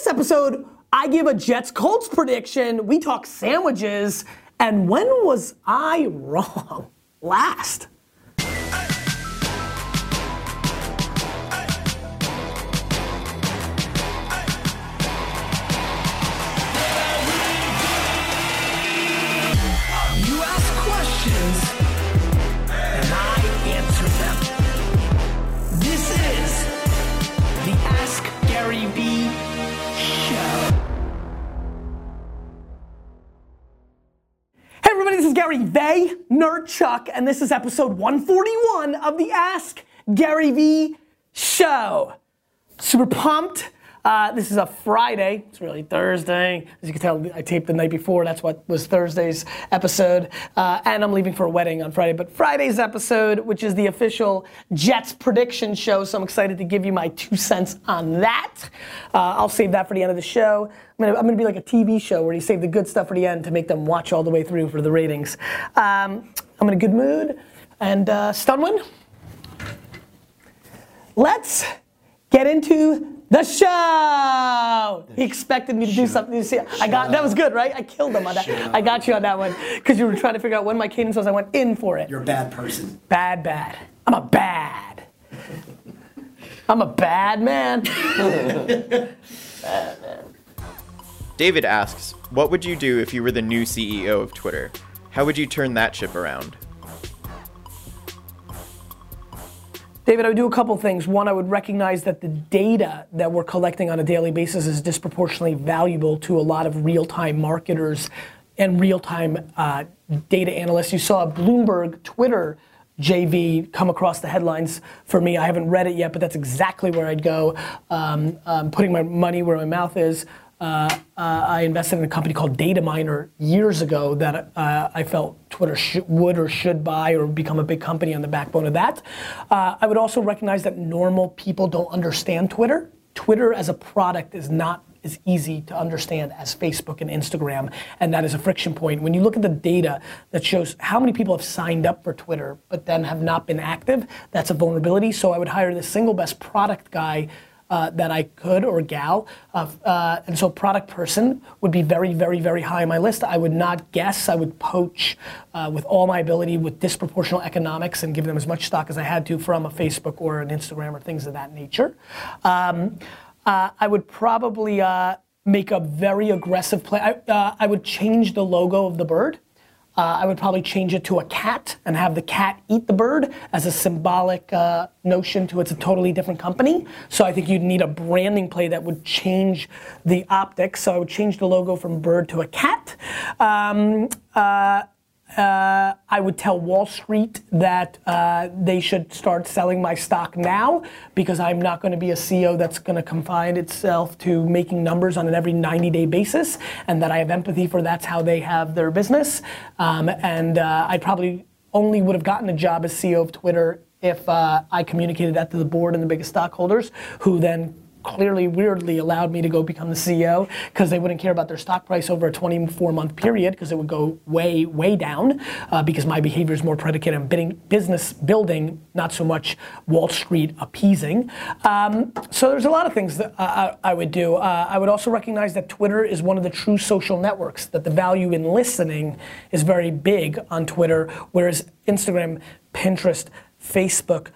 this episode, I give a Jets Colts prediction. We talk sandwiches. And when was I wrong? Last. Gary Vay, Nerd Chuck, and this is episode 141 of the Ask Gary Vee Show. Super pumped. Uh, this is a Friday. It's really Thursday. As you can tell, I taped the night before. That's what was Thursday's episode. Uh, and I'm leaving for a wedding on Friday. But Friday's episode, which is the official Jets prediction show, so I'm excited to give you my two cents on that. Uh, I'll save that for the end of the show. I'm gonna, I'm gonna be like a TV show where you save the good stuff for the end to make them watch all the way through for the ratings. Um, I'm in a good mood. And uh, Stunwin, let's get into the show. He expected me to do something. You see, I got that was good, right? I killed him on that. I got you on that one because you were trying to figure out when my cadence was. I went in for it. You're a bad person. Bad, bad. I'm a bad. I'm a bad man. David asks, What would you do if you were the new CEO of Twitter? How would you turn that ship around? David, I would do a couple things. One, I would recognize that the data that we're collecting on a daily basis is disproportionately valuable to a lot of real time marketers and real time uh, data analysts. You saw Bloomberg Twitter JV come across the headlines for me. I haven't read it yet, but that's exactly where I'd go. Um, putting my money where my mouth is. Uh, uh, I invested in a company called Dataminr years ago that uh, I felt Twitter sh- would or should buy or become a big company on the backbone of that. Uh, I would also recognize that normal people don't understand Twitter. Twitter as a product is not as easy to understand as Facebook and Instagram, and that is a friction point. When you look at the data that shows how many people have signed up for Twitter but then have not been active, that's a vulnerability. So I would hire the single best product guy uh, that I could or gal. Uh, uh, and so product person would be very, very, very high on my list. I would not guess. I would poach uh, with all my ability with disproportional economics and give them as much stock as I had to from a Facebook or an Instagram or things of that nature. Um, I would probably make a very aggressive play. I, I would change the logo of the bird. Uh, I would probably change it to a cat and have the cat eat the bird as a symbolic uh, notion to it's a totally different company. So I think you'd need a branding play that would change the optics. So I would change the logo from bird to a cat. Um, uh, uh, I would tell Wall Street that uh, they should start selling my stock now because I'm not going to be a CEO that's going to confine itself to making numbers on an every 90 day basis and that I have empathy for that's how they have their business. Um, and uh, I probably only would have gotten a job as CEO of Twitter if uh, I communicated that to the board and the biggest stockholders who then clearly weirdly allowed me to go become the CEO because they wouldn't care about their stock price over a 24 month period because it would go way way down uh, because my behavior is more predicated on bidding, business building not so much Wall Street appeasing. Um, so there's a lot of things that I, I would do. Uh, I would also recognize that Twitter is one of the true social networks that the value in listening is very big on Twitter whereas Instagram Pinterest Facebook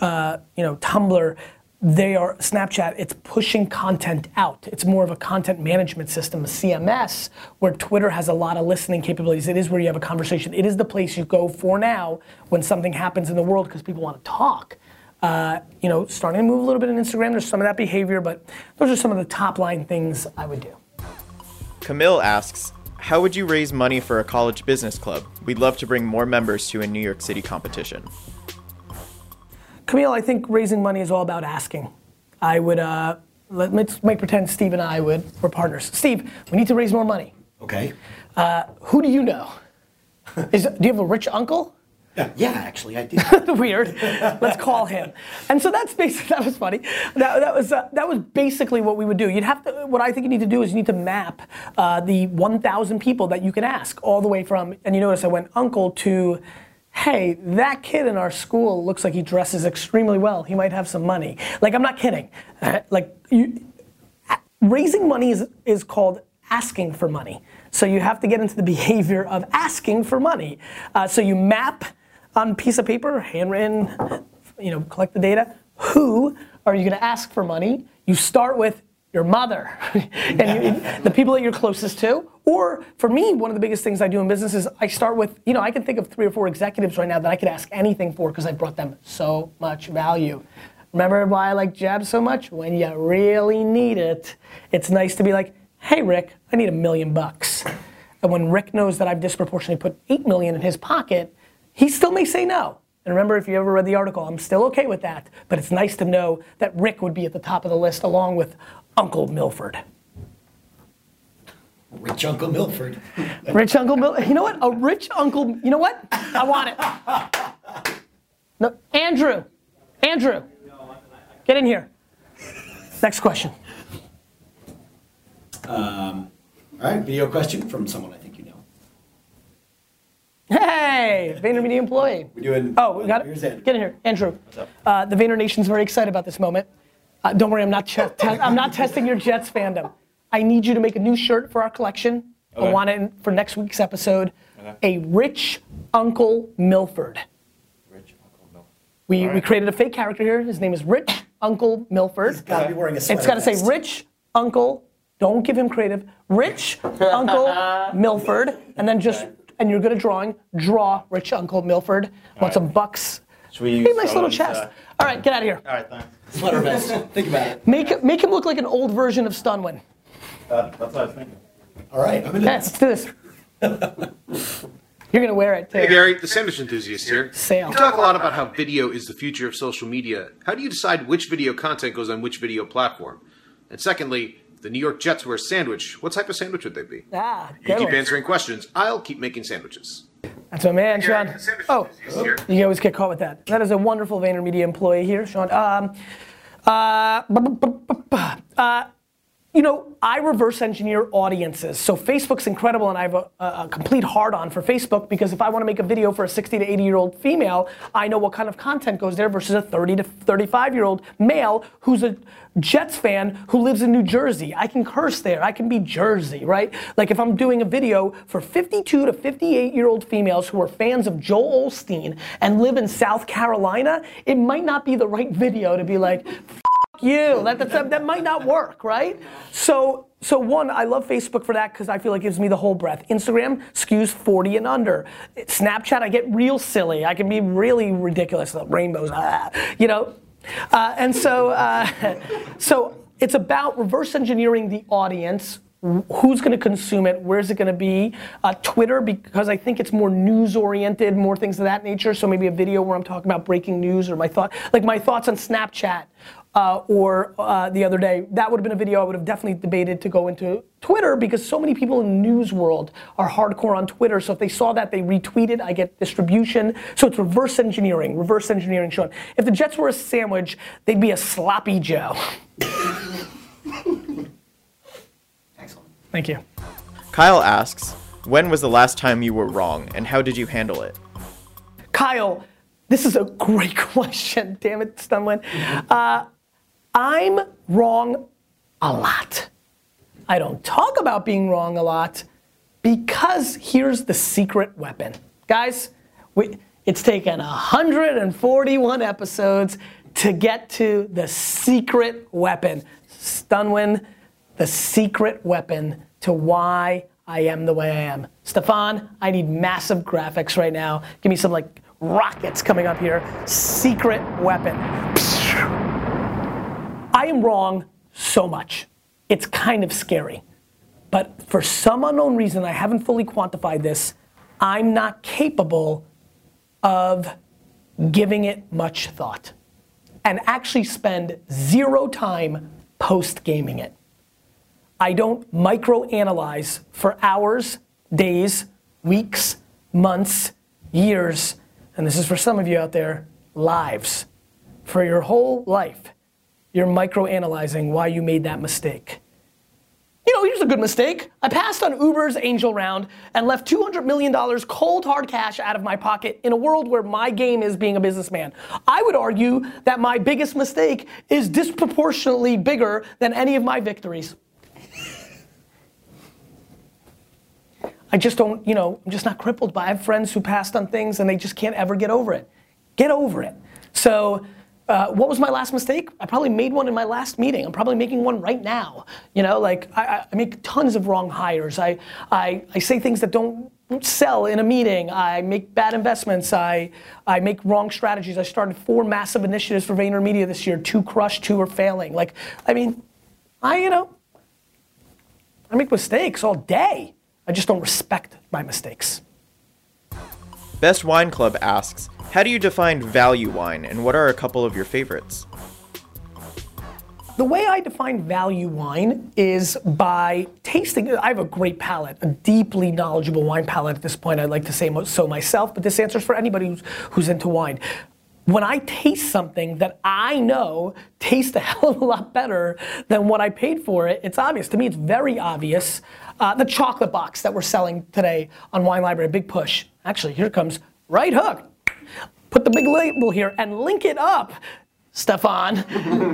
uh, you know Tumblr they are Snapchat. It's pushing content out. It's more of a content management system, a CMS, where Twitter has a lot of listening capabilities. It is where you have a conversation. It is the place you go for now when something happens in the world because people want to talk. Uh, you know, starting to move a little bit in Instagram. There's some of that behavior, but those are some of the top line things I would do. Camille asks, How would you raise money for a college business club? We'd love to bring more members to a New York City competition. Camille, I think raising money is all about asking. I would, uh, let, us make pretend Steve and I would, we're partners. Steve, we need to raise more money. Okay. Uh, who do you know? Is, do you have a rich uncle? Yeah, yeah actually, I did. Weird. Let's call him. And so that's basically that was funny. That, that was uh, that was basically what we would do. You'd have to. What I think you need to do is you need to map uh, the 1,000 people that you can ask all the way from. And you notice I went uncle to. Hey, that kid in our school looks like he dresses extremely well. He might have some money. Like I'm not kidding. Uh, like you, raising money is, is called asking for money. So you have to get into the behavior of asking for money. Uh, so you map on piece of paper, handwritten, you know, collect the data. Who are you going to ask for money? You start with your mother and you, the people that you're closest to. Or for me, one of the biggest things I do in business is I start with, you know, I can think of three or four executives right now that I could ask anything for because I brought them so much value. Remember why I like Jab so much? When you really need it, it's nice to be like, hey Rick, I need a million bucks. And when Rick knows that I've disproportionately put eight million in his pocket, he still may say no. And remember, if you ever read the article, I'm still okay with that. But it's nice to know that Rick would be at the top of the list along with Uncle Milford. Rich Uncle Milford. Rich Uncle Milford. You know what? A rich uncle. You know what? I want it. No, Andrew. Andrew. Get in here. Next question. Um, all right, video question from someone I think you know. Hey, VaynerMedia employee. We're doing. Oh, we got Here's it. Andrew. Get in here, Andrew. What's Uh, the Vayner Nation's very excited about this moment. Uh, don't worry, I'm not. Te- I'm not testing your Jets fandom. I need you to make a new shirt for our collection. I want it for next week's episode. A rich Uncle Milford. Rich Uncle Milford. We, we created a fake character here. His name is Rich Uncle Milford. Gotta be wearing a sweater It's got to say. Rich Uncle. Don't give him creative. Rich Uncle Milford, and then just and you're good at drawing. Draw Rich Uncle Milford. Want some bucks? Should we Be a use nice little chest. uh, All right, get out of here. All right, thanks. Sweater vest. Think about it. Make make him look like an old version of Stunwin. That, that's what I was thinking. All right, I'm in Yeah, let's do this. You're gonna wear it too. Hey Gary, the sandwich enthusiast here. Sale. You talk a lot about how video is the future of social media. How do you decide which video content goes on which video platform? And secondly, if the New York Jets were a sandwich, what type of sandwich would they be? Ah, You good keep one. answering questions. I'll keep making sandwiches. That's my man, Sean. Oh, you always get caught with that. That is a wonderful VaynerMedia employee here, Sean. Um, uh, bu- bu- bu- bu- bu- uh, you know, I reverse engineer audiences. So Facebook's incredible, and I have a, a, complete hard on for Facebook because if I want to make a video for a 60 to 80 year old female, I know what kind of content goes there versus a 30 to 35 year old male who's a Jets fan who lives in New Jersey. I can curse there. I can be Jersey, right? Like if I'm doing a video for 52 to 58 year old females who are fans of Joel Osteen and live in South Carolina, it might not be the right video to be like, you. That, that's, that might not work, right? So, so one, I love Facebook for that because I feel like it gives me the whole breadth. Instagram skews 40 and under. Snapchat, I get real silly. I can be really ridiculous. Rainbows, ah, you know. Uh, and so, uh, so it's about reverse engineering the audience. Who's going to consume it? Where's it going to be? Uh, Twitter, because I think it's more news oriented, more things of that nature. So maybe a video where I'm talking about breaking news or my thought, like my thoughts on Snapchat uh, or uh, the other day, that would have been a video I would have definitely debated to go into Twitter because so many people in the news world are hardcore on Twitter. So if they saw that, they retweeted. I get distribution. So it's reverse engineering. Reverse engineering, Sean. If the Jets were a sandwich, they'd be a sloppy Joe. Excellent. Thank you. Kyle asks, when was the last time you were wrong, and how did you handle it? Kyle, this is a great question. Damn it, Stunwin. Uh, I'm wrong a lot. I don't talk about being wrong a lot because here's the secret weapon. Guys, we, it's taken 141 episodes to get to the secret weapon. Stunwin, the secret weapon to why I am the way I am. Stefan, I need massive graphics right now. Give me some like rockets coming up here. Secret weapon. Am wrong so much. It's kind of scary. But for some unknown reason, I haven't fully quantified this, I'm not capable of giving it much thought and actually spend zero time post gaming it. I don't microanalyze for hours, days, weeks, months, years, and this is for some of you out there, lives. For your whole life, you're microanalyzing why you made that mistake. You know, here's a good mistake. I passed on Uber's angel round and left $200 million cold hard cash out of my pocket in a world where my game is being a businessman. I would argue that my biggest mistake is disproportionately bigger than any of my victories. I just don't, you know, I'm just not crippled by. I have friends who passed on things and they just can't ever get over it. Get over it. So, uh, what was my last mistake? I probably made one in my last meeting. I'm probably making one right now. You know, like I, I make tons of wrong hires. I, I, I say things that don't sell in a meeting. I make bad investments. I, I make wrong strategies. I started four massive initiatives for VaynerMedia this year. Two crushed, two are failing. Like, I mean, I, you know, I make mistakes all day. I just don't respect my mistakes. Best Wine Club asks, how do you define value wine and what are a couple of your favorites? The way I define value wine is by tasting. I have a great palate, a deeply knowledgeable wine palate at this point. I'd like to say so myself, but this answers for anybody who's, who's into wine. When I taste something that I know tastes a hell of a lot better than what I paid for it, it's obvious. To me, it's very obvious. Uh, the chocolate box that we're selling today on Wine Library, big push. Actually, here comes Right Hook. Put the big label here and link it up Stefan,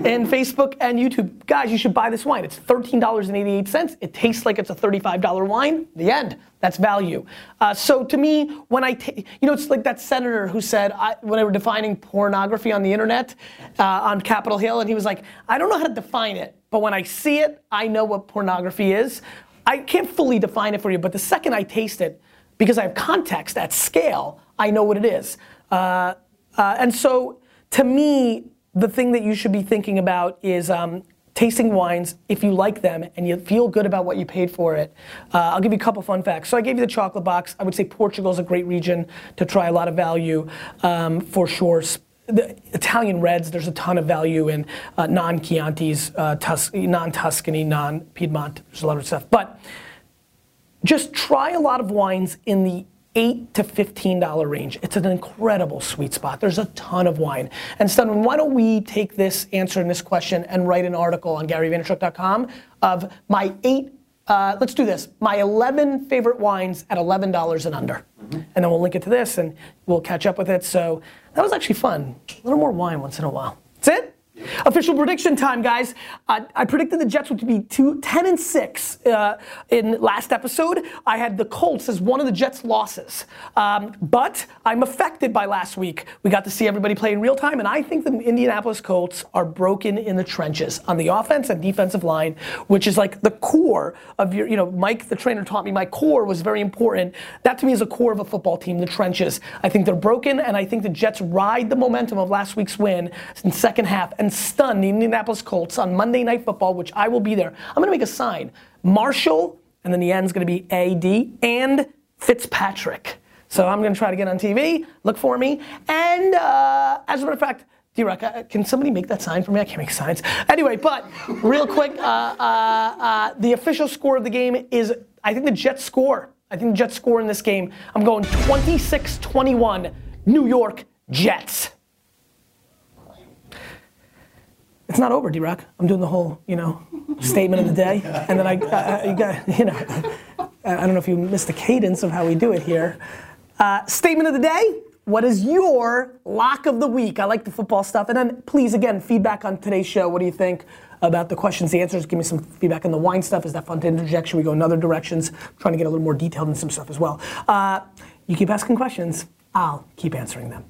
and Facebook and YouTube. Guys, you should buy this wine. It's $13.88. It tastes like it's a $35 wine. The end. That's value. Uh, so to me, when I, ta- you know, it's like that senator who said, I, when they were defining pornography on the internet, uh, on Capitol Hill, and he was like, I don't know how to define it, but when I see it, I know what pornography is. I can't fully define it for you, but the second I taste it, because I have context at scale, I know what it is. Uh, uh and so, to me, the thing that you should be thinking about is um, tasting wines if you like them and you feel good about what you paid for it. Uh, I'll give you a couple fun facts. So I gave you the chocolate box. I would say Portugal is a great region to try a lot of value um, for sure. The Italian reds, there's a ton of value in uh, non-Chiantis, uh, Tus- non-Tuscany, non-Piedmont. There's a lot of stuff, but just try a lot of wines in the eight to fifteen dollar range. It's an incredible sweet spot. There's a ton of wine. And Stunman, why don't we take this answer in this question and write an article on GaryVaynerchuk.com of my eight. Uh, let's do this. My 11 favorite wines at $11 and under. Mm-hmm. And then we'll link it to this and we'll catch up with it. So that was actually fun. A little more wine once in a while. That's it? Official prediction time, guys. Uh, I predicted the Jets would be two, 10 and 6 uh, in last episode. I had the Colts as one of the Jets' losses. Um, but I'm affected by last week. We got to see everybody play in real time, and I think the Indianapolis Colts are broken in the trenches on the offense and defensive line, which is like the core of your, you know, Mike, the trainer, taught me my core was very important. That to me is a core of a football team, the trenches. I think they're broken, and I think the Jets ride the momentum of last week's win in second half and stun the Indianapolis Colts on Monday Night Football, which I will be there. I'm going to make a sign. Marshall, and then the end's going to be AD, and Fitzpatrick. So I'm going to try to get on TV. Look for me. And uh, as a matter of fact, D-Rock, uh, can somebody make that sign for me? I can't make signs. Anyway, but real quick, uh, uh, uh the official score of the game is, I think the Jets score. I think the Jets score in this game. I'm going 26-21, New York Jets. It's not over, D-Rock. I'm doing the whole, you know, statement of the day, and then I, got, you know, I don't know if you missed the cadence of how we do it here. Uh, statement of the day. What is your lock of the week? I like the football stuff, and then please again feedback on today's show. What do you think about the questions, the answers? Give me some feedback on the wine stuff. Is that fun to interject? Should we go in other directions? I'm trying to get a little more detailed in some stuff as well. Uh, you keep asking questions. I'll keep answering them.